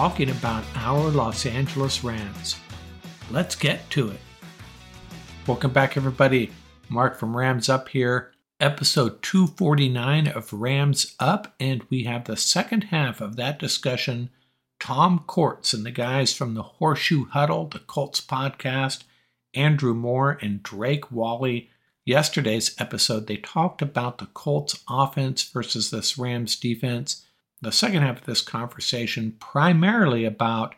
talking about our Los Angeles Rams. Let's get to it. Welcome back, everybody. Mark from Rams Up here, episode 249 of Rams Up, and we have the second half of that discussion. Tom Courts and the guys from the Horseshoe Huddle, the Colts podcast, Andrew Moore and Drake Wally. Yesterday's episode, they talked about the Colts offense versus this Rams defense the second half of this conversation primarily about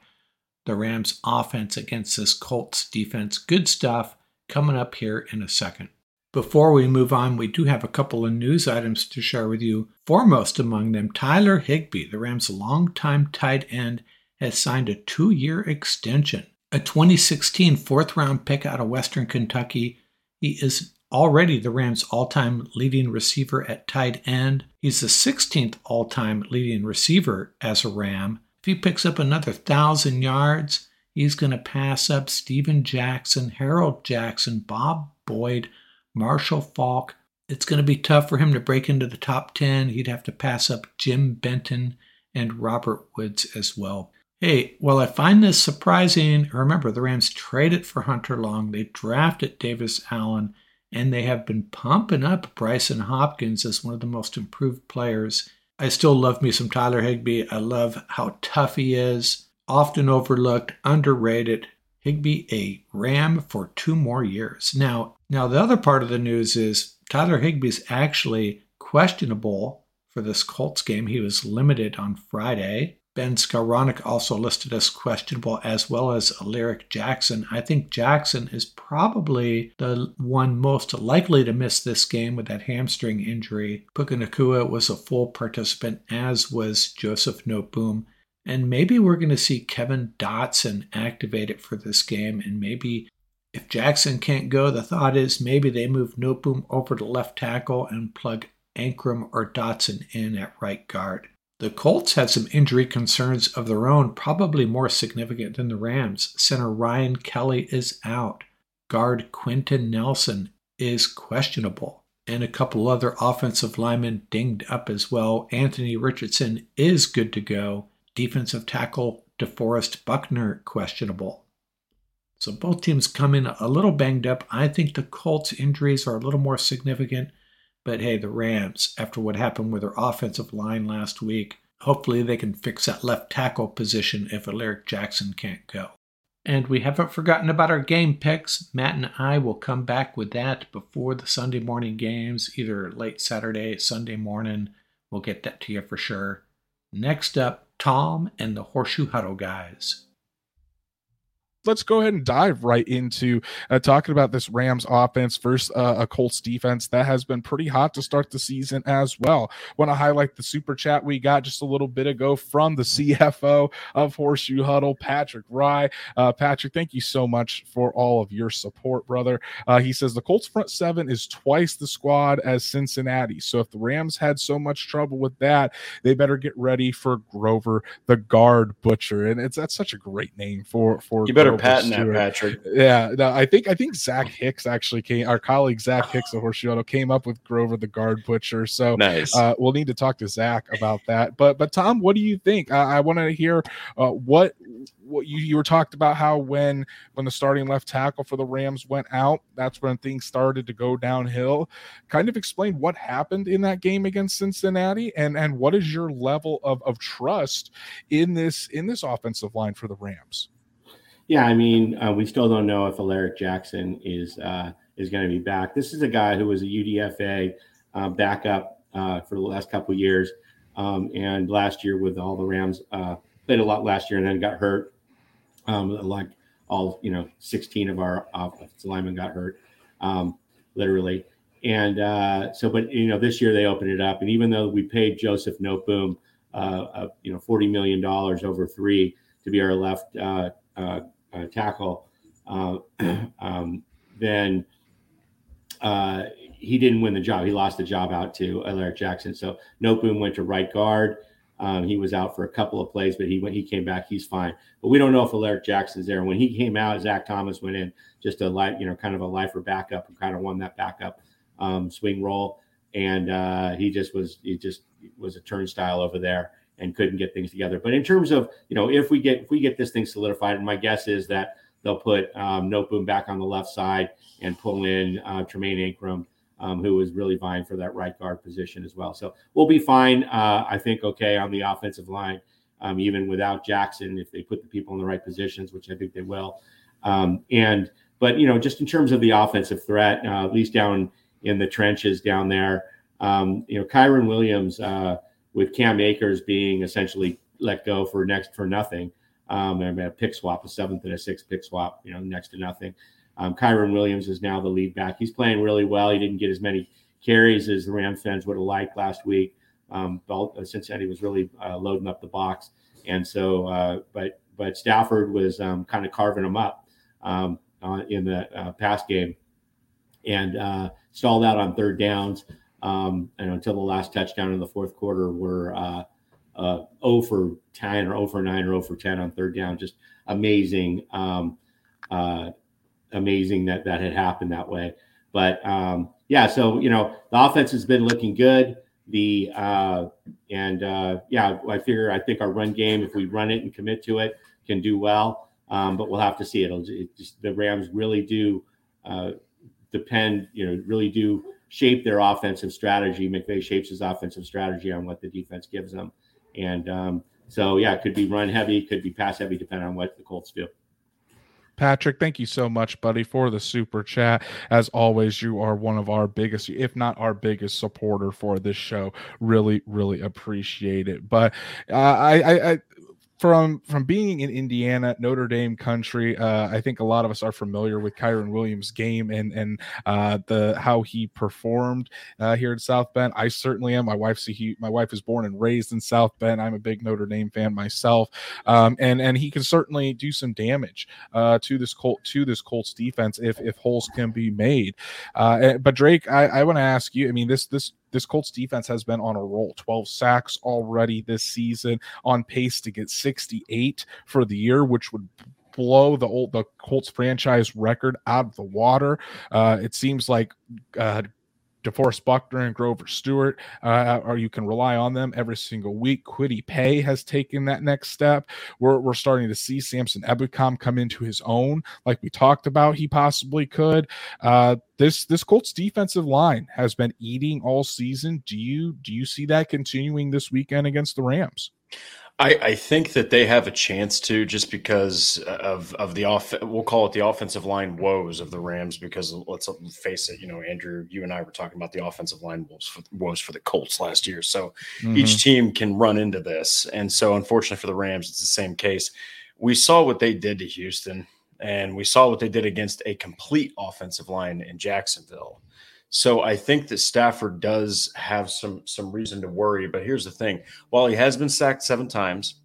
the Rams' offense against this Colts defense. Good stuff coming up here in a second. Before we move on, we do have a couple of news items to share with you. Foremost among them, Tyler Higbee, the Rams' longtime tight end, has signed a two year extension. A 2016 fourth round pick out of Western Kentucky. He is already the Rams' all time leading receiver at tight end. He's the 16th all time leading receiver as a Ram. If he picks up another 1,000 yards, he's going to pass up Steven Jackson, Harold Jackson, Bob Boyd, Marshall Faulk. It's going to be tough for him to break into the top 10. He'd have to pass up Jim Benton and Robert Woods as well. Hey, well, I find this surprising. Remember, the Rams traded for Hunter Long, they drafted Davis Allen, and they have been pumping up Brycen Hopkins as one of the most improved players. I still love me some Tyler Higbee. I love how tough he is, often overlooked, underrated. Higbee a Ram for two more years. Now, now the other part of the news is Tyler Higbee's actually questionable for this Colts game. He was limited on Friday. Ben Skowronek also listed as questionable, as well as Lyric Jackson. I think Jackson is probably the one most likely to miss this game with that hamstring injury. Puka Nacua was a full participant, as was Joseph Noteboom. And maybe we're going to see Kevin Dotson activated for this game. And maybe if Jackson can't go, the thought is maybe they move Noteboom over to left tackle and plug Anchrum or Dotson in at right guard. The Colts had some injury concerns of their own, probably more significant than the Rams. Center Ryan Kelly is out. Guard Quenton Nelson is questionable. And a couple other offensive linemen dinged up as well. Anthony Richardson is good to go. Defensive tackle DeForest Buckner questionable. So both teams come in a little banged up. I think the Colts' injuries are a little more significant. But hey, the Rams, after what happened with their offensive line last week, hopefully they can fix that left tackle position if Alaric Jackson can't go. And we haven't forgotten about our game picks. Matt and I will come back with that before the Sunday morning games, either late Saturday, Sunday morning. We'll get that to you for sure. Next up, Tom and the Horseshoe Huddle guys. Let's go ahead and dive right into uh, talking about this Rams offense versus uh, a Colts defense that has been pretty hot to start the season as well. Want to highlight the super chat we got just a little bit ago from the CFO of Horseshoe Huddle, Patrick Rye. Uh, Patrick, thank you so much for all of your support, brother. Uh, he says the Colts front seven is twice the squad as Cincinnati. So if the Rams had so much trouble with that, they better get ready for Grover, the guard butcher. And it's that's such a great name for for you better Grover patent that, Patrick. Yeah, no, I think I think Zach Hicks actually came. Our colleague Zach Hicks of Horseshoe Huddle came up with Grover, the guard butcher. So nice. Uh, we'll need to talk to Zach about that. But but Tom, what do you think? I, I want to hear uh, what what you, you were talked about how when when the starting left tackle for the Rams went out, that's when things started to go downhill. Kind of explain what happened in that game against Cincinnati and and what is your level of, of trust in this in this offensive line for the Rams? Yeah, I mean, uh, we still don't know if Alaric Jackson is uh, is going to be back. This is a guy who was a UDFA uh, backup uh, for the last couple years, um, and last year with all the Rams uh, played a lot last year and then got hurt. Um, like all you know, 16 of our offensive linemen got hurt, um, literally. And uh, so, but you know, this year they opened it up, and even though we paid Joseph Noteboom, uh, uh, you know, 40 million dollars over three to be our left uh, uh, uh tackle, um, then he didn't win the job. He lost the job out to Alaric Jackson. So Noteboom went to right guard. Um, he was out for a couple of plays, but he when he came back, he's fine. But we don't know if Alaric Jackson's there. When he came out, Zach Thomas went in just a light, you know, kind of a lifer backup and kind of won that backup um, swing role. And uh, he just was he just was a turnstile over there and couldn't get things together. But in terms of you know if we get if we get this thing solidified, and my guess is that they'll put um, Noteboom back on the left side and pull in uh, Tremayne Anchrum um, who is really vying for that right guard position as well. So we'll be fine, uh, I think, okay, on the offensive line, um, even without Jackson, if they put the people in the right positions, which I think they will. Um, and, but, you know, just in terms of the offensive threat, uh, at least down in the trenches down there, um, you know, Kyren Williams uh, with Cam Akers being essentially let go for next for nothing. Um, and a pick swap, a seventh and a sixth pick swap, you know, next to nothing. Um, Kyren Williams is now the lead back. He's playing really well. He didn't get as many carries as the Rams fans would have liked last week. Um, uh, Cincinnati was really uh, loading up the box, and so uh, but but Stafford was um, kind of carving them up um, uh, in the uh, pass game, and uh, stalled out on third downs. Um, and until the last touchdown in the fourth quarter, were uh, 0 for 10 or 0 for 9 or 0 for 10 on third down. Just amazing. Um, amazing that that had happened that way. But um, yeah, so you know the offense has been looking good. The uh, and uh, yeah, I figure I think our run game, if we run it and commit to it, can do well. Um, but we'll have to see. It'll it just, the Rams really do uh, depend. You know, really do shape their offensive strategy. McVay shapes his offensive strategy on what the defense gives them. And um, so yeah, it could be run heavy, could be pass heavy, depending on what the Colts do. Patrick, thank you so much, buddy, for the super chat. As always, you are one of our biggest, if not our biggest supporter for this show. Really, really appreciate it. But uh, I, I, I from from being in Indiana, Notre Dame country, uh, I think a lot of us are familiar with Kyren Williams' game and and uh, the how he performed uh, here at South Bend. I certainly am. My wife's a he, my wife is born and raised in South Bend. I'm a big Notre Dame fan myself, um, and and he can certainly do some damage uh, to this Colt to this Colts defense if if holes can be made. Uh, but Drake, I, I want to ask you. I mean, this this this Colts defense has been on a roll 12 sacks already this season, on pace to get 68 for the year, which would blow the old the Colts franchise record out of the water. Uh, it seems like uh, DeForest Buckner and Grover Stewart, uh, or you can rely on them every single week. Kwity Paye has taken that next step. We're, we're starting to see Samson Ebukam come into his own, like we talked about, he possibly could. Uh, this this Colts defensive line has been eating all season. Do you do you see that continuing this weekend against the Rams? I, I, think that they have a chance to just because of of the off we'll call it the offensive line woes of the Rams because let's face it you know Andrew you and I were talking about the offensive line woes for, woes for the Colts last year so mm-hmm. each team can run into this and so unfortunately for the Rams it's the same case we saw what they did to Houston And we saw what they did against a complete offensive line in Jacksonville. So I think that Stafford does have some some reason to worry. But here's the thing: while he has been sacked seven times,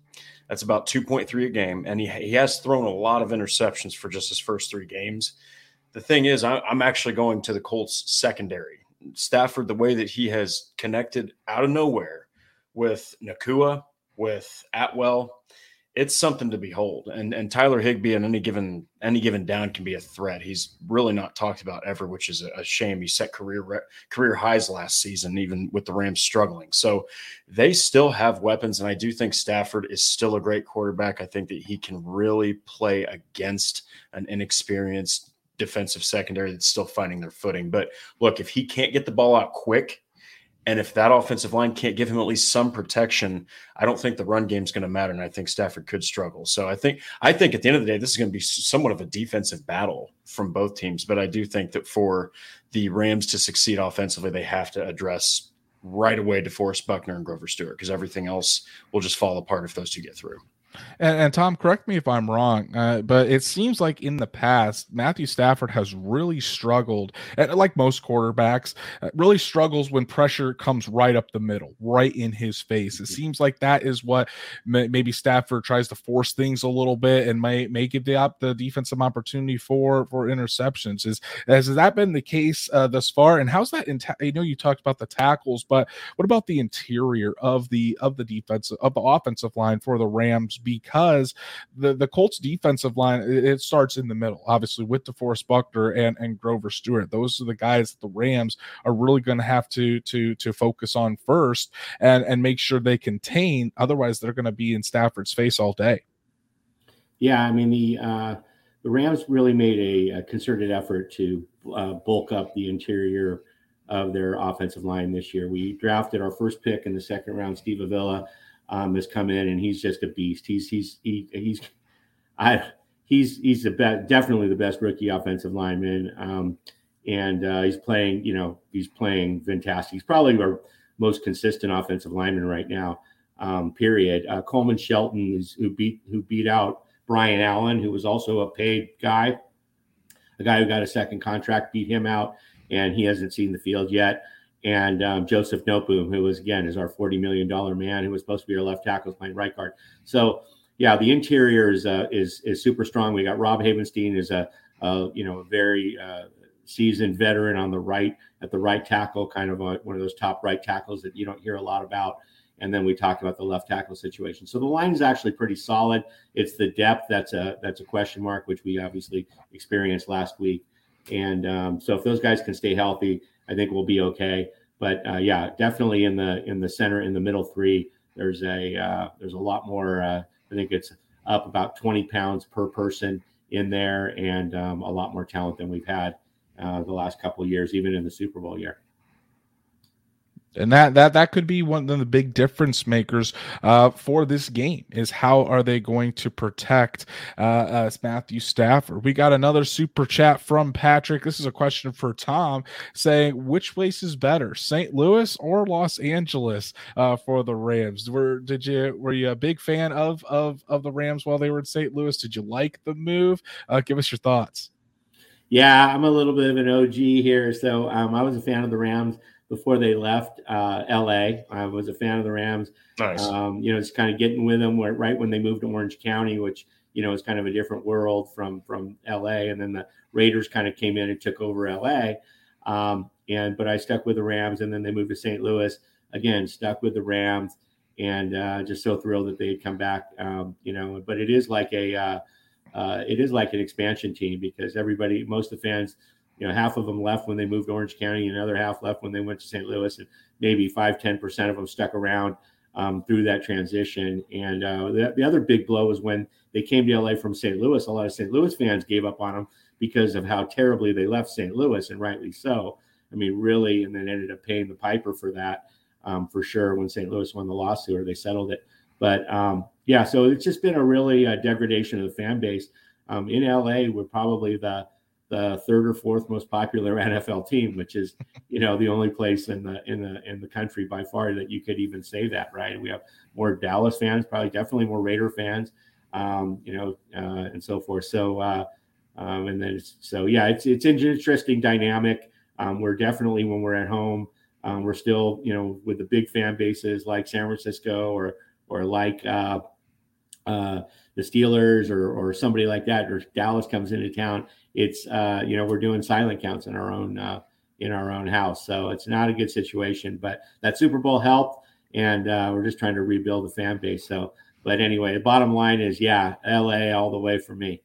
that's about 2.3 a game, and he he has thrown a lot of interceptions for just his first three games. The thing is, I'm actually going to the Colts secondary. Stafford, the way that he has connected out of nowhere with Nacua, with Atwell, it's something to behold. And and Tyler Higbee on any given any given down can be a threat. He's really not talked about ever, which is a, shame. He set career career highs last season, even with the Rams struggling. So they still have weapons, and I do think Stafford is still a great quarterback. I think that he can really play against an inexperienced defensive secondary that's still finding their footing. But look, if he can't get the ball out quick and if that offensive line can't give him at least some protection, I don't think the run game is going to matter. And I think Stafford could struggle. So I think I think at the end of the day, this is going to be somewhat of a defensive battle from both teams. But I do think that for the Rams to succeed offensively, they have to address right away DeForest Buckner and Grover Stewart because everything else will just fall apart if those two get through. And, and, Tom, correct me if I'm wrong, uh, but it seems like in the past, Matthew Stafford has really struggled, like most quarterbacks, uh, really struggles when pressure comes right up the middle, right in his face. It seems like that is what may, maybe Stafford tries to force things a little bit and may, may give the, op, the defensive opportunity for for interceptions. Is has that been the case uh, thus far? And how's that? In ta- I know you talked about the tackles, but what about the interior of the of the defense of the offensive line for the Rams? Because the the Colts defensive line it starts in the middle, obviously with DeForest Buckner and and Grover Stewart. Those are the guys that the Rams are really going to have to to to focus on first and and make sure they contain. Otherwise, they're going to be in Stafford's face all day. Yeah, I mean the uh, the Rams really made a, a concerted effort to uh, bulk up the interior of their offensive line this year. We drafted our first pick in the second round, Steve Avila um, has come in and he's just a beast. He's he's he, he's I he's he's the best, definitely the best rookie offensive lineman. Um, and uh, he's playing, you know, he's playing fantastic. He's probably our most consistent offensive lineman right now. Um, period. Uh, Coleman Shelton is who beat who beat out Brian Allen, who was also a paid guy, a guy who got a second contract, beat him out, and he hasn't seen the field yet and um, Joseph Noteboom, who was again is our forty million dollar man, who was supposed to be our left tackle, playing right guard. So yeah, the interior is uh, is is super strong. We got Rob Havenstein is a, a you know a very uh, seasoned veteran on the right at the right tackle, kind of a, one of those top right tackles that you don't hear a lot about. And then we talked about the left tackle situation. So the line is actually pretty solid. It's the depth that's a that's a question mark, which we obviously experienced last week. And um, so if those guys can stay healthy, I think we'll be okay. But uh, yeah, definitely in the in the center in the middle three, there's a uh, there's a lot more. Uh, I think it's up about 20 pounds per person in there, and um, a lot more talent than we've had uh, the last couple years, even in the Super Bowl year and that that that could be one of the big difference makers uh, for this game is how are they going to protect uh, uh, Matthew Stafford? We got another super chat from Patrick. This is a question for Tom, saying which place is better, St. Louis or Los Angeles uh, for the Rams? Were did you were you a big fan of of of the Rams while they were in St. Louis? Did you like the move? Uh, give us your thoughts. Yeah, I'm a little bit of an OG here, so um, I was a fan of the Rams before they left uh, LA. I was a fan of the Rams. Nice. Um, you know, it's kind of getting with them where, right when they moved to Orange County, which you know is kind of a different world from from LA. And then the Raiders kind of came in and took over LA. Um, and but I stuck with the Rams, and then they moved to St. Louis. Again, stuck with the Rams, and uh, just so thrilled that they had come back. Um, you know, but it is like a uh, uh, it is like an expansion team because everybody, most of the fans you know, half of them left when they moved to Orange County, and another half left when they went to St. Louis, and maybe five, 10% of them stuck around um, through that transition. And uh, the, the other big blow was when they came to LA from St. Louis. A lot of St. Louis fans gave up on them because of how terribly they left St. Louis, and rightly so. I mean, really, and then ended up paying the piper for that um, for sure when St. Louis won the lawsuit or they settled it. But um, yeah, so it's just been a really uh, degradation of the fan base. Um, in LA, we're probably the the third or fourth most popular NFL team, which is, you know, the only place in the in the in the country by far that you could even say that, right? We have more Dallas fans, probably definitely more Raider fans, um, you know, uh, and so forth. So uh, Um, and then so yeah, it's it's an interesting dynamic. Um, we're definitely when we're at home, um, we're still you know with the big fan bases like San Francisco or or like uh, uh, the Steelers or or somebody like that, or Dallas comes into town. It's uh, you know we're doing silent counts in our own uh, in our own house, so it's not a good situation. But that Super Bowl helped, and uh, we're just trying to rebuild the fan base. So, but anyway, the bottom line is, yeah, LA all the way for me.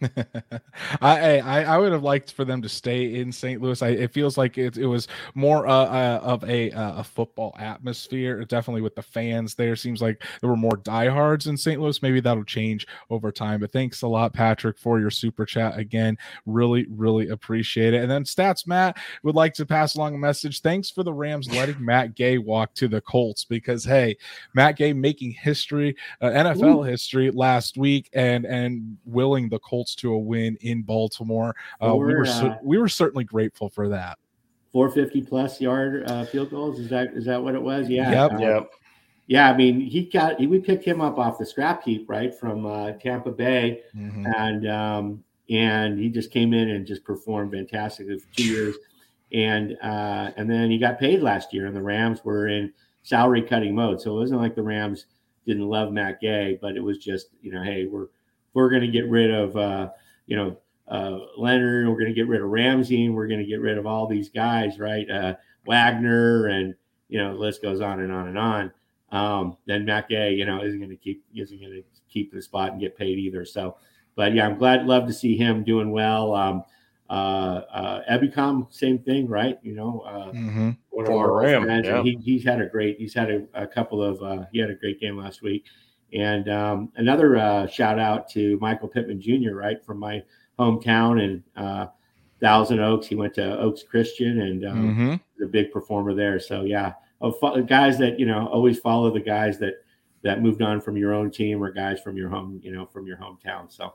I, I I would have liked for them to stay in St. Louis. I, it feels like it, it was more uh, uh, of a uh, a football atmosphere. Definitely with the fans there. Seems like there were more diehards in St. Louis. Maybe that'll change over time. But thanks a lot, Patrick, for your super chat again. Really, really appreciate it. And then Stats Matt would like to pass along a message. Thanks for the Rams letting Matt Gay walk to the Colts because hey, Matt Gay making history, uh, NFL Ooh. history last week, and and willing the Colts to a win in Baltimore. Uh, we were uh, we were certainly grateful for that. 450 plus yard uh, field goals. Is that is that what it was? Yeah. Yep. Uh, yep. Yeah, I mean, he got he, we picked him up off the scrap heap, right, from uh, Tampa Bay, mm-hmm. and um, and he just came in and just performed fantastically for two years, and uh, and then he got paid last year, and the Rams were in salary cutting mode, so it wasn't like the Rams didn't love Matt Gay, but it was just you know, hey, we're we're going to get rid of, uh, you know, uh, Leonard. We're going to get rid of Ramsey. and We're going to get rid of all these guys, right? Uh, Wagner, and you know, the list goes on and on and on. Um, then Matt Gay, you know, isn't going to keep isn't going to keep the spot and get paid either. So, but yeah, I'm glad, love to see him doing well. Um, uh, uh, Ebukam, same thing, right? You know, uh, mm-hmm. one of our Ram, yeah. he, he's had a great, he's had a, a couple of, uh, he had a great game last week. And um, another uh, shout out to Michael Pittman Jr., right, from my hometown in uh, Thousand Oaks. He went to Oaks Christian and um, mm-hmm. a big performer there. So, yeah, guys that, you know, always follow the guys that, that moved on from your own team or guys from your home, you know, from your hometown. So,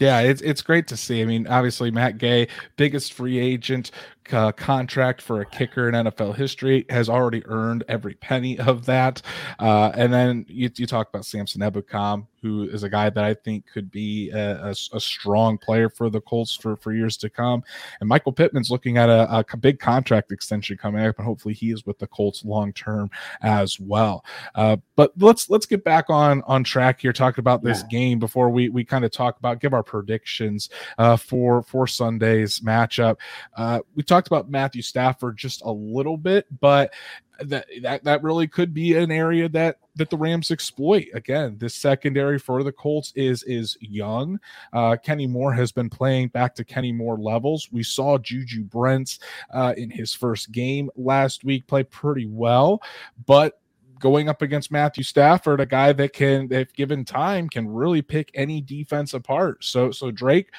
Yeah, it's it's great to see. I mean, obviously Matt Gay, biggest free agent, uh, contract for a kicker in NFL history, has already earned every penny of that. Uh, and then you, you talk about Samson Ebukam, who is a guy that I think could be a, a, a, strong player for the Colts for, for years to come. And Michael Pittman's looking at a, a big contract extension coming up, and hopefully he is with the Colts long term as well. Uh, but let's let's get back on on track here, talking about this yeah. game before we we kind of talk about give our predictions uh, for for Sunday's matchup. Uh, we talk talked about Matthew Stafford just a little bit, but that that that really could be an area that that the Rams exploit. Again, this secondary for the Colts is is young. Uh, Kenny Moore has been playing back to Kenny Moore levels. We saw Juju Brents uh, in his first game last week play pretty well, but going up against Matthew Stafford, a guy that can, if given time, can really pick any defense apart. So, so Drake,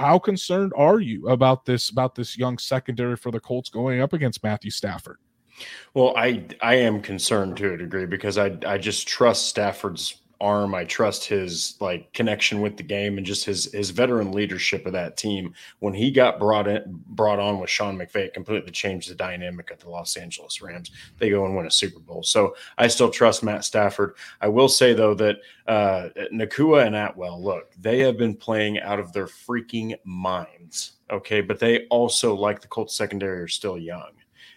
how concerned are you about this about this young secondary for the Colts going up against Matthew Stafford? Well, I I am concerned to a degree because I I just trust Stafford's arm. I trust his like connection with the game and just his his veteran leadership of that team. When he got brought in brought on with Sean McVay, completely changed the dynamic of the Los Angeles Rams. They go and win a Super Bowl. So I still trust Matt Stafford. I will say though that uh Nacua and Atwell, look, they have been playing out of their freaking minds. Okay, but they also, like the Colts secondary, are still young.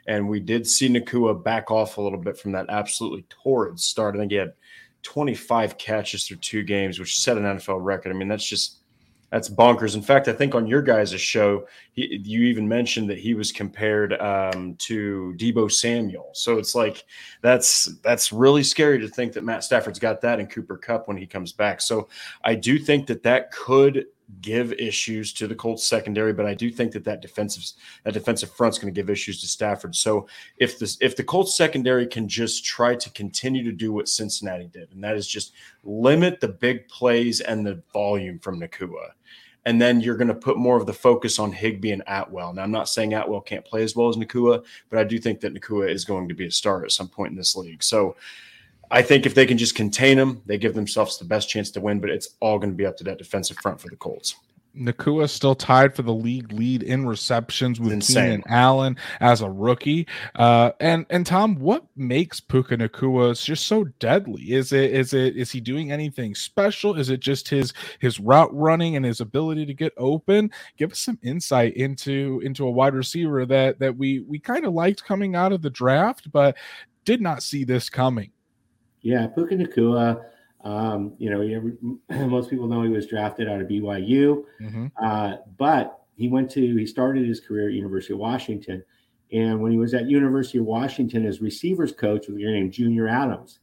And we did see Nacua back off a little bit from that absolutely torrid start. I think he had 25 catches through two games, which set an NFL record. I mean, that's just that's bonkers. In fact, I think on your guys' show, he, you even mentioned that he was compared um, to Deebo Samuel. So it's like that's that's really scary to think that Matt Stafford's got that in Cooper Kupp when he comes back. So I do think that that could give issues to the Colts secondary, but I do think that that defensive that defensive front's going to give issues to Stafford. So if this if the Colts secondary can just try to continue to do what Cincinnati did, and that is just limit the big plays and the volume from Nacua. And then you're going to put more of the focus on Higbee and Atwell. Now, I'm not saying Atwell can't play as well as Nacua, but I do think that Nacua is going to be a star at some point in this league. So I think if they can just contain them, they give themselves the best chance to win, but it's all going to be up to that defensive front for the Colts. Nacua still tied for the league lead in receptions with Keenan Allen as a rookie. Uh, and and Tom, what makes Puka Nacua just so deadly? Is it is it is he doing anything special? Is it just his his route running and his ability to get open? Give us some insight into into a wide receiver that that we we kind of liked coming out of the draft, but did not see this coming. Yeah, Puka Nacua. Um, you know, most people know he was drafted out of BYU, mm-hmm. uh, but he went to he started his career at University of Washington, and when he was at University of Washington as receivers coach with a guy named Junior Adams.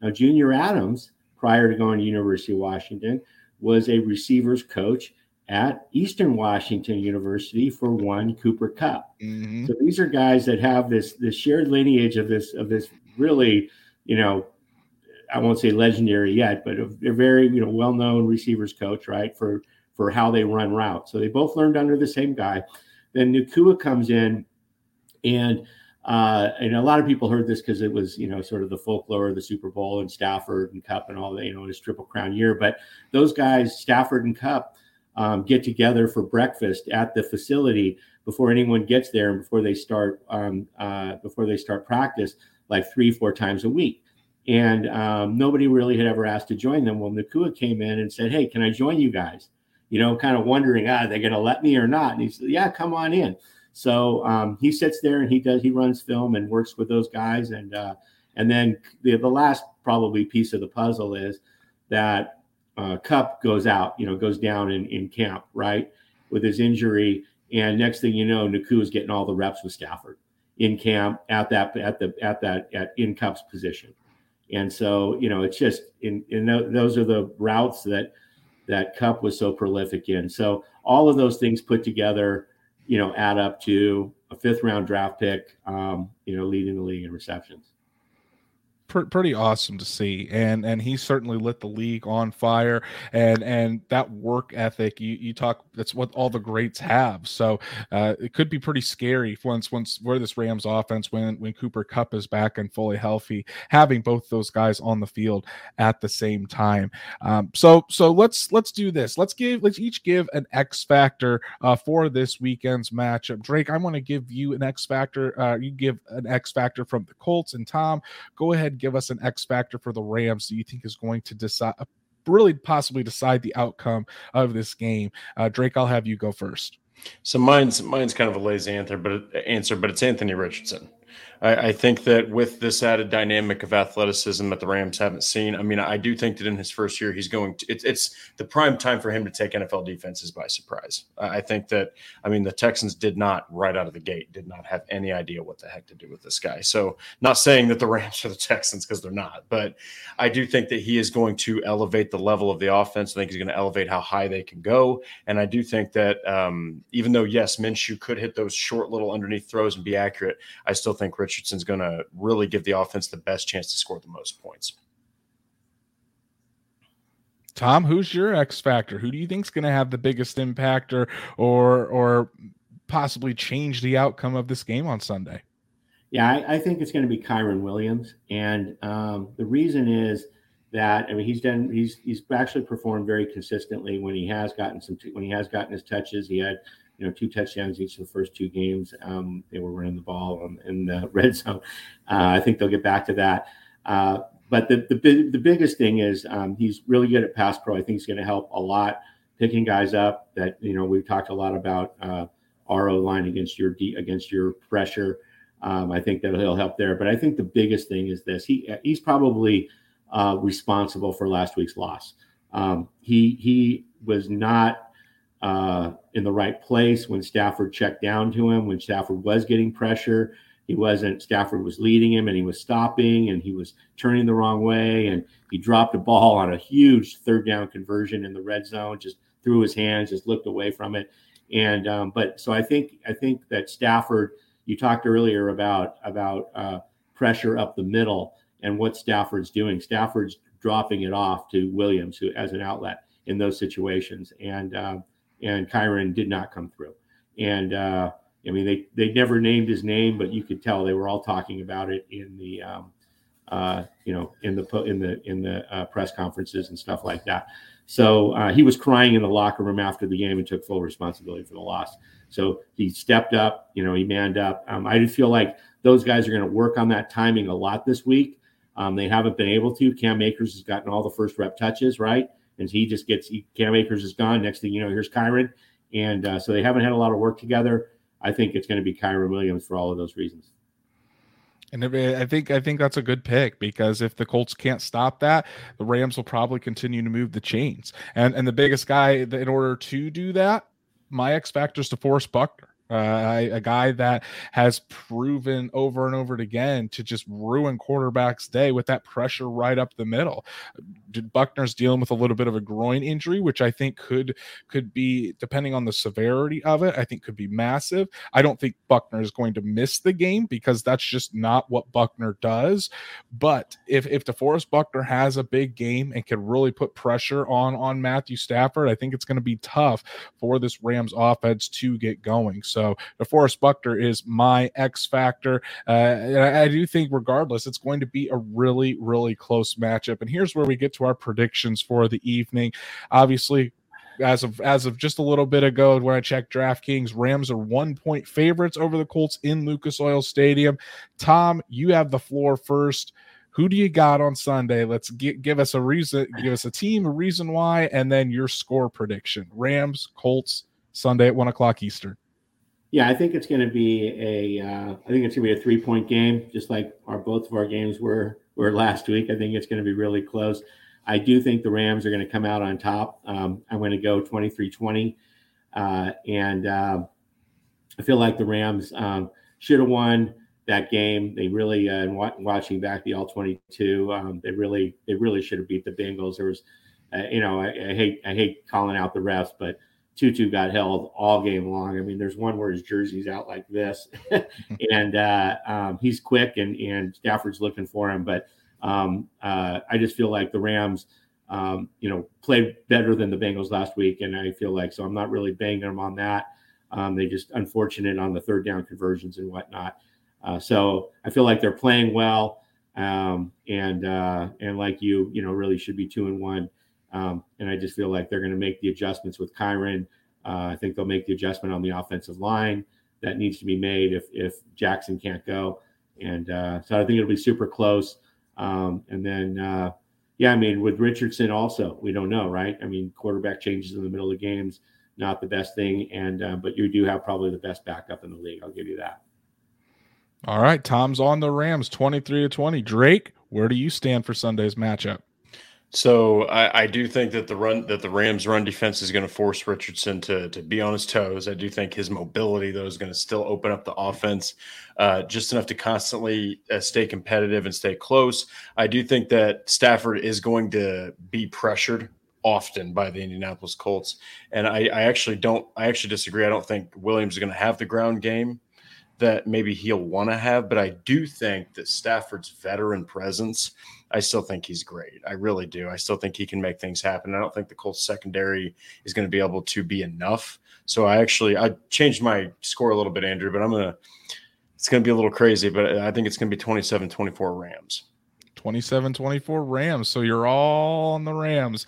Now, Junior Adams, prior to going to University of Washington, was a receivers coach at Eastern Washington University for one Cooper Kupp. Mm-hmm. So these are guys that have this this shared lineage of this of this really, you know, I won't say legendary yet, but a, a very you know well known receivers coach, right? For for how they run routes. So they both learned under the same guy. Then Nacua comes in, and uh, and a lot of people heard this because it was you know sort of the folklore of the Super Bowl and Stafford and Kupp and all that you know his triple crown year. But those guys, Stafford and Kupp, um, get together for breakfast at the facility before anyone gets there and before they start um, uh, before they start practice, like three four times a week and um, nobody really had ever asked to join them. Well, Nacua came in and said, "Hey, can I join you guys?" You know, kind of wondering, ah, they're going to let me or not. And he said, "Yeah, come on in." So um, he sits there and he does he runs film and works with those guys, and uh, and then the the last probably piece of the puzzle is that uh, Kupp goes out, you know, goes down in in camp, right, with his injury, and next thing you know, Nacua is getting all the reps with Stafford in camp at that at the at that at in Kupp's position. And so, you know, it's just in, in those are the routes that that Kupp was so prolific in. So all of those things put together, you know, add up to a fifth round draft pick, um, you know, leading the league in receptions pretty awesome to see and and he certainly lit the league on fire and and that work ethic you you talk that's what all the greats have. So uh, it could be pretty scary once once where this rams offense when when cooper Kupp is back and fully healthy having both those guys on the field at the same time. Um, so so let's let's do this. Let's give let's each give an x factor uh, for this weekend's matchup. Drake i want to give you an x factor uh, you give an x factor from the colts and tom. Go ahead give us an X factor for the Rams that you think is going to decide, really possibly decide the outcome of this game? Uh, Drake, I'll have you go first. So mine's mine's kind of a lazy answer, but answer, but it's Anthony Richardson. I, I, think that with this added dynamic of athleticism that the Rams haven't seen, I mean, I do think that in his first year, he's going to, it's, it's the prime time for him to take NFL defenses by surprise. I think that, I mean, the Texans did not right out of the gate, did not have any idea what the heck to do with this guy. So, not saying that the Rams are the Texans because they're not, but I do think that he is going to elevate the level of the offense. I think he's going to elevate how high they can go. And I do think that um, even though, yes, Minshew could hit those short little underneath throws and be accurate, I still think Richardson's going to really give the offense the best chance to score the most points. Tom, who's your X factor? Who do you think is going to have the biggest impact or or or possibly change the outcome of this game on Sunday? Yeah, I, I think it's going to be Kyren Williams, and um, the reason is that I mean he's done he's he's actually performed very consistently when he has gotten some when he has gotten his touches. He had you know, two touchdowns each of the first two games. Um, they were running the ball in the red zone. Uh, I think they'll get back to that. Uh, but the, the, the biggest thing is um, he's really good at pass pro. I think he's going to help a lot picking guys up that, you know, we've talked a lot about uh, RO line against your D, against your pressure. Um, I think that he'll help there. But I think the biggest thing is this. He he's probably uh, responsible for last week's loss. Um, he he was not uh, in the right place when Stafford checked down to him. When Stafford was getting pressure, he wasn't. Stafford was leading him, and he was stopping, and he was turning the wrong way, and he dropped a ball on a huge third down conversion in the red zone. Just threw his hands, just looked away from it, and um, but so I think I think that Stafford. You talked earlier about about uh, pressure up the middle and what Stafford's doing. Stafford's dropping it off to Williams who as an outlet in those situations, and uh, and Kyren did not come through. And uh, I mean, they they never named his name, but you could tell they were all talking about it in the um, uh, you know in the in the in the uh, press conferences and stuff like that. So uh, he was crying in the locker room after the game and took full responsibility for the loss. So he stepped up, you know, he manned up. Um, I feel like those guys are going to work on that timing a lot this week. Um, they haven't been able to. Cam Akers has gotten all the first rep touches, right? And he just gets Cam Akers is gone. Next thing you know, here's Kyren, and uh, so they haven't had a lot of work together. I think it's going to be Kyren Williams for all of those reasons. And I think I think that's a good pick because if the Colts can't stop that, the Rams will probably continue to move the chains. And and the biggest guy in order to do that, my X factor is DeForest Buckner. Uh, a guy that has proven over and over again to just ruin quarterbacks' day with that pressure right up the middle. Buckner's dealing with a little bit of a groin injury, which I think could could be depending on the severity of it. I think could be massive. I don't think Buckner is going to miss the game because that's just not what Buckner does. But if if DeForest Buckner has a big game and can really put pressure on on Matthew Stafford, I think it's going to be tough for this Rams offense to get going. So DeForest Buckner is my X factor. Uh, and I, I do think, regardless, it's going to be a really, really close matchup. And here's where we get to our predictions for the evening. Obviously, as of as of just a little bit ago when I checked DraftKings, Rams are one point favorites over the Colts in Lucas Oil Stadium. Tom, you have the floor first. Who do you got on Sunday? Let's get, give us a reason, give us a team, a reason why, and then your score prediction. Rams, Colts, Sunday at one o'clock Eastern. Yeah, I think it's going to be a. Uh, I think it's going to be a three point game, just like our both of our games were were last week. I think it's going to be really close. I do think the Rams are going to come out on top. Um, I'm going to go 23 20. Uh, and uh, I feel like the Rams um, should have won that game. They really, uh, watching back the all 22, um, they really, they really should have beat the Bengals. There was, uh, you know, I, I, hate, I hate calling out the refs, but Tutu got held all game long. I mean, there's one where his jersey's out like this, and uh, um, he's quick, and and Stafford's looking for him. But um, uh, I just feel like the Rams, um, you know, played better than the Bengals last week, and I feel like so I'm not really banging them on that. Um, they just unfortunate on the third down conversions and whatnot. Uh, so I feel like they're playing well, um, and uh, and like you, you know, really should be two and one. Um, and I just feel like they're going to make the adjustments with Kyren. Uh, I think they'll make the adjustment on the offensive line that needs to be made if if Jackson can't go. And uh, so I think it'll be super close. Um, and then, uh, yeah, I mean, with Richardson also, we don't know, right? I mean, quarterback changes in the middle of games, not the best thing. And uh, but you do have probably the best backup in the league. I'll give you that. All right, Tom's on the Rams, twenty-three to twenty. Drake, where do you stand for Sunday's matchup? So I, I, do think that the run that the Rams run defense is going to force Richardson to to be on his toes. I do think his mobility though is going to still open up the offense uh, just enough to constantly uh, stay competitive and stay close. I do think that Stafford is going to be pressured often by the Indianapolis Colts, and I, I actually don't. I actually disagree. I don't think Williams is going to have the ground game that maybe he'll want to have, but I do think that Stafford's veteran presence, I still think he's great. I really do. I still think he can make things happen. I don't think the Colts secondary is going to be able to be enough. So I actually I changed my score a little bit, Andrew, but I'm gonna it's gonna be a little crazy, but I think it's gonna be 27-24 Rams. 27 24 Rams. So you're all on the Rams.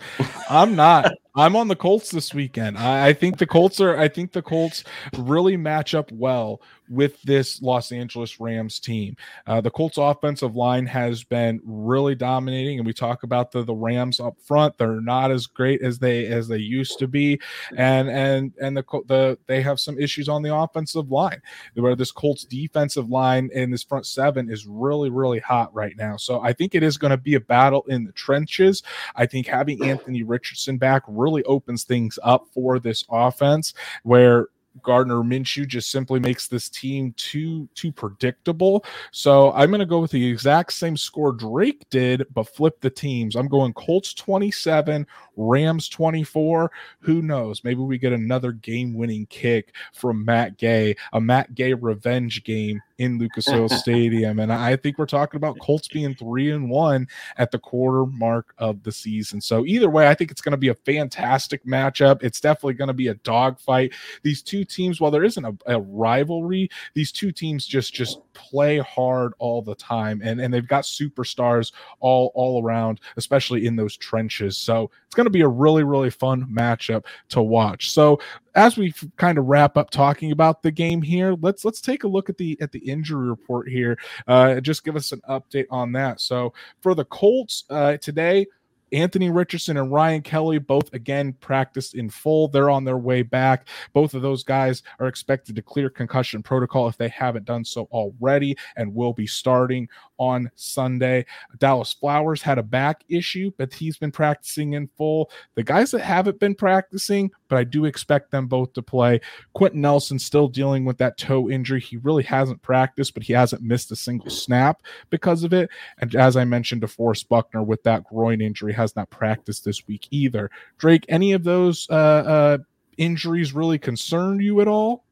I'm not. I'm on the Colts this weekend. I, I, think the Colts are, I think the Colts really match up well with this Los Angeles Rams team. Uh, the Colts offensive line has been really dominating, and we talk about the the Rams up front. They're not as great as they as they used to be, and and and the the they have some issues on the offensive line where this Colts defensive line in this front seven is really really hot right now. So I think it is going to be a battle in the trenches. I think having Anthony Richardson back really opens things up for this offense where Gardner Minshew just simply makes this team too too predictable. So I'm going to go with the exact same score Drake did, but flip the teams. I'm going Colts 27, Rams 24. Who knows? Maybe we get another game-winning kick from Matt Gay, a Matt Gay revenge game in Lucas Oil Stadium. And I think we're talking about Colts being three and one at the quarter mark of the season. So either way, I think it's going to be a fantastic matchup. It's definitely going to be a dogfight. These two teams, while there isn't a, a, rivalry, these two teams just just play hard all the time, and and they've got superstars all all around, especially in those trenches. So it's going to be a really really fun matchup to watch. So as we kind of wrap up talking about the game here, let's let's take a look at the at the injury report here. Uh, just give us an update on that. So for the Colts uh, today, Anthony Richardson and Ryan Kelly both again practiced in full. They're on their way back. Both of those guys are expected to clear concussion protocol if they haven't done so already and will be starting on Sunday. Dallis Flowers had a back issue, but he's been practicing in full. The guys that haven't been practicing, but I do expect them both to play. Quenton Nelson still dealing with that toe injury. He really hasn't practiced, but he hasn't missed a single snap because of it. And as I mentioned, DeForest Buckner with that groin injury has not practiced this week either. Drake, any of those uh, uh, injuries really concern you at all?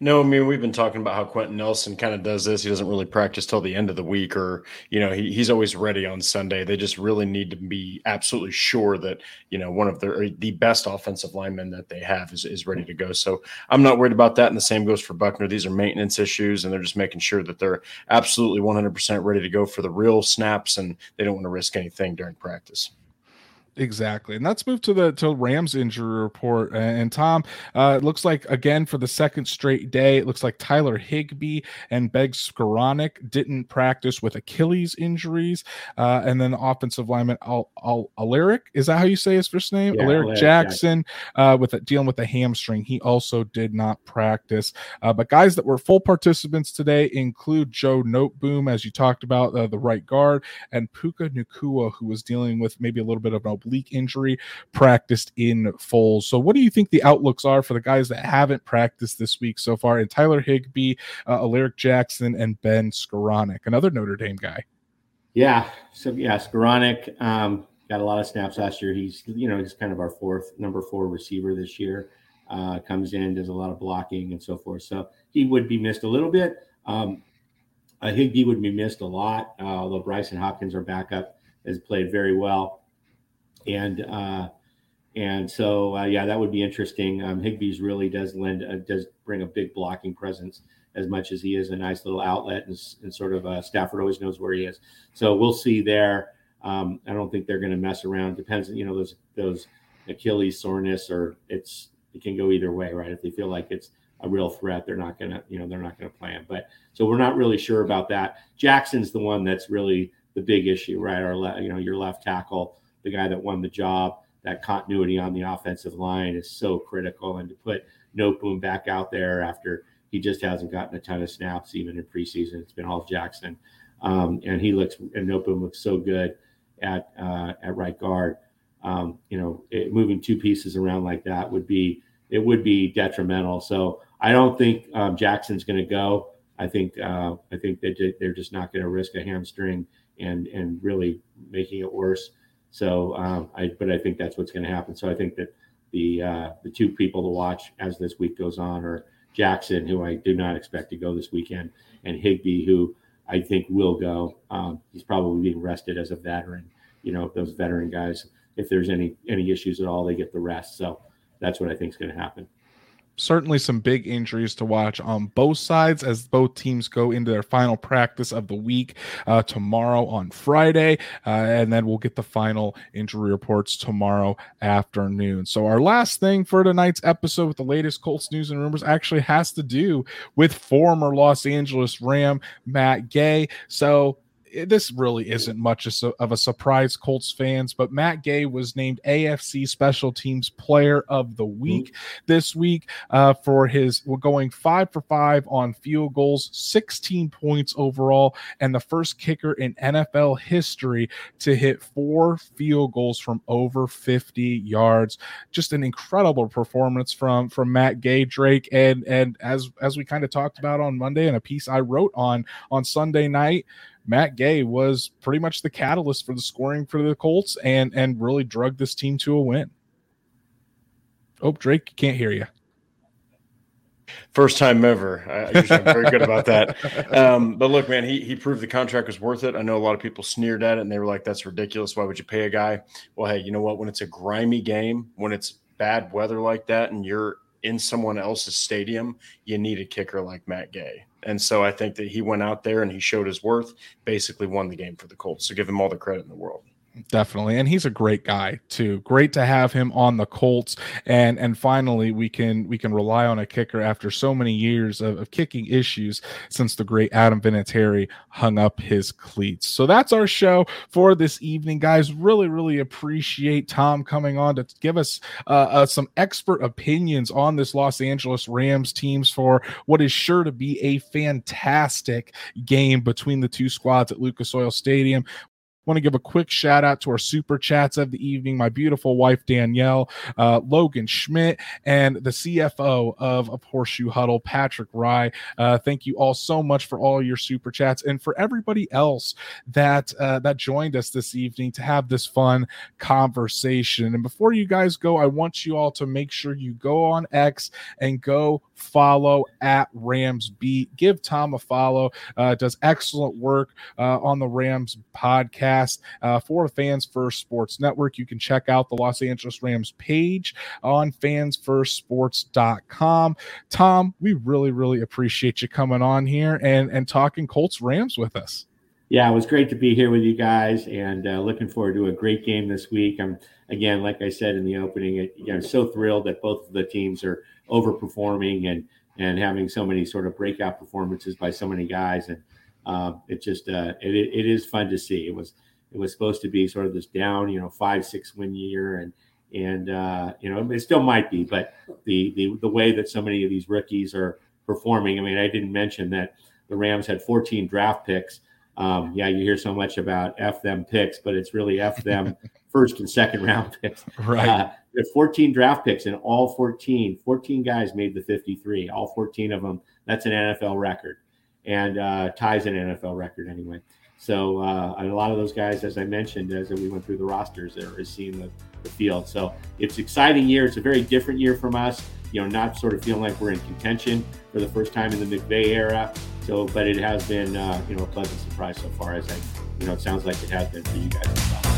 No, I mean we've been talking about how Quenton Nelson kind of does this. He doesn't really practice till the end of the week, or you know, he, he's always ready on Sunday. They just really need to be absolutely sure that you know one of the the best offensive linemen that they have is, is ready to go. So I'm not worried about that. And the same goes for Buckner. These are maintenance issues, and they're just making sure that they're absolutely 100% ready to go for the real snaps, and they don't want to risk anything during practice. Exactly. And let's move to the to Rams injury report. And Tom, uh, it looks like again for the second straight day, it looks like Tyler Higbee and Ben Skowronek didn't practice with Achilles injuries. Uh, and then the offensive lineman Al, Al Alaric, is that how you say his first name? Yeah, Alaric, Alaric Jackson, uh, with a, dealing with a hamstring. He also did not practice. Uh, but guys that were full participants today include Joe Noteboom, as you talked about, uh, the right guard, and Puka Nacua, who was dealing with maybe a little bit of an oblique injury, practiced in full. So, what do you think the outlooks are for the guys that haven't practiced this week so far? And Tyler Higbee, uh, Alaric Jackson, and Ben Skowronek, another Notre Dame guy. Yeah. So, yeah, Skowronek um, got a lot of snaps last year. He's, you know, he's kind of our fourth, number four receiver this year. Uh, comes in, does a lot of blocking and so forth. So, he would be missed a little bit. Um, uh, Higbee would be missed a lot, uh, although Brycen Hopkins, our backup, has played very well and uh, and so uh, yeah, that would be interesting. Um, really does lend uh, does bring a big blocking presence as much as he is a nice little outlet and, and sort of uh, Stafford always knows where he is. So we'll see there. Um, I don't think they're going to mess around. Depends, you know, those those Achilles soreness or it's it can go either way, right? If they feel like it's a real threat, they're not going to, you know, they're not going to play him. But so we're not really sure about that. Jackson's the one that's really the big issue, right? Our, le- you know, your left tackle the guy that won the job. That continuity on the offensive line is so critical. And to put Noteboom back out there after he just hasn't gotten a ton of snaps even in preseason, it's been all Jackson. Um, and he looks and Noteboom looks so good at uh, at right guard. Um, you know, it, moving two pieces around like that would be it would be detrimental. So I don't think um, Jackson's going to go. I think uh, I think that they're just not going to risk a hamstring and and really making it worse. So, um, I but I think that's what's going to happen. So I think that the uh, the two people to watch as this week goes on are Jackson, who I do not expect to go this weekend, and Higbee, who I think will go. Um, he's probably being rested as a veteran. You know, those veteran guys, if there's any any issues at all, they get the rest. So that's what I think is going to happen. Certainly some big injuries to watch on both sides as both teams go into their final practice of the week uh, tomorrow on Friday. Uh, and then we'll get the final injury reports tomorrow afternoon. So, our last thing for tonight's episode with the latest Colts news and rumors actually has to do with former Los Angeles Ram Matt Gay. So, this really isn't much of a surprise, Colts fans, but Matt Gay was named AFC Special Teams Player of the Week mm-hmm. this week uh, for his we're going five for five on field goals, 16 points overall, and the first kicker in NFL history to hit four field goals from over 50 yards. Just an incredible performance from from Matt Gay, Drake, and and as as we kind of talked about on Monday in a piece I wrote on on Sunday night. Matt Gay was pretty much the catalyst for the scoring for the Colts and and really drug this team to a win. Oh, Drake, can't hear you. First time ever. I am very good about that. Um, but look, man, he he proved the contract was worth it. I know a lot of people sneered at it and they were like, "That's ridiculous. Why would you pay a guy?" Well, hey, you know what? When it's a grimy game, when it's bad weather like that, and you're in someone else's stadium, you need a kicker like Matt Gay. And so I think that he went out there and he showed his worth, basically won the game for the Colts. So give him all the credit in the world. Definitely. And he's a great guy too. Great to have him on the Colts. And and finally we can we can rely on a kicker after so many years of, of kicking issues since the great Adam Vinatieri hung up his cleats. So that's our show for this evening, guys. Really, really appreciate Tom coming on to give us uh, uh, some expert opinions on this Los Angeles Rams teams for what is sure to be a fantastic game between the two squads at Lucas Oil Stadium want to give a quick shout out to our super chats of the evening. My beautiful wife, Danielle, uh, Logan Schmidt, and the CFO of, of Horseshoe Huddle, Patrick Rye. Uh, thank you all so much for all your super chats and for everybody else that uh, that joined us this evening to have this fun conversation. And before you guys go, I want you all to make sure you go on X and go follow at Rams Beat. Give Tom a follow. Uh, does excellent work uh, on the Rams podcast uh, for Fans First Sports Network. You can check out the Los Angeles Rams page on fansfirstsports.com. Tom, we really, really appreciate you coming on here and, and talking Colts Rams with us. Yeah, it was great to be here with you guys and uh, looking forward to a great game this week. I'm, again, like I said in the opening, I'm so thrilled that both of the teams are – overperforming and and having so many sort of breakout performances by so many guys and uh, it just uh, it, it is fun to see it was it was supposed to be sort of this down you know five six win year and and uh, you know it still might be but the, the the way that so many of these rookies are performing i mean i didn't mention that the rams had 14 draft picks um, yeah you hear so much about f them picks but it's really f them first and second round picks right uh, had 14 draft picks, and all 14, 14 guys made the 53. All 14 of them. That's an NFL record, and uh, ties an NFL record anyway. So uh, a lot of those guys, as I mentioned, as we went through the rosters, is seeing the, the field. So it's exciting year. It's a very different year from us. You know, not sort of feeling like we're in contention for the first time in the McVay era. So, but it has been, uh, you know, a pleasant surprise so far. As I, you know, it sounds like it has been for you guys as well.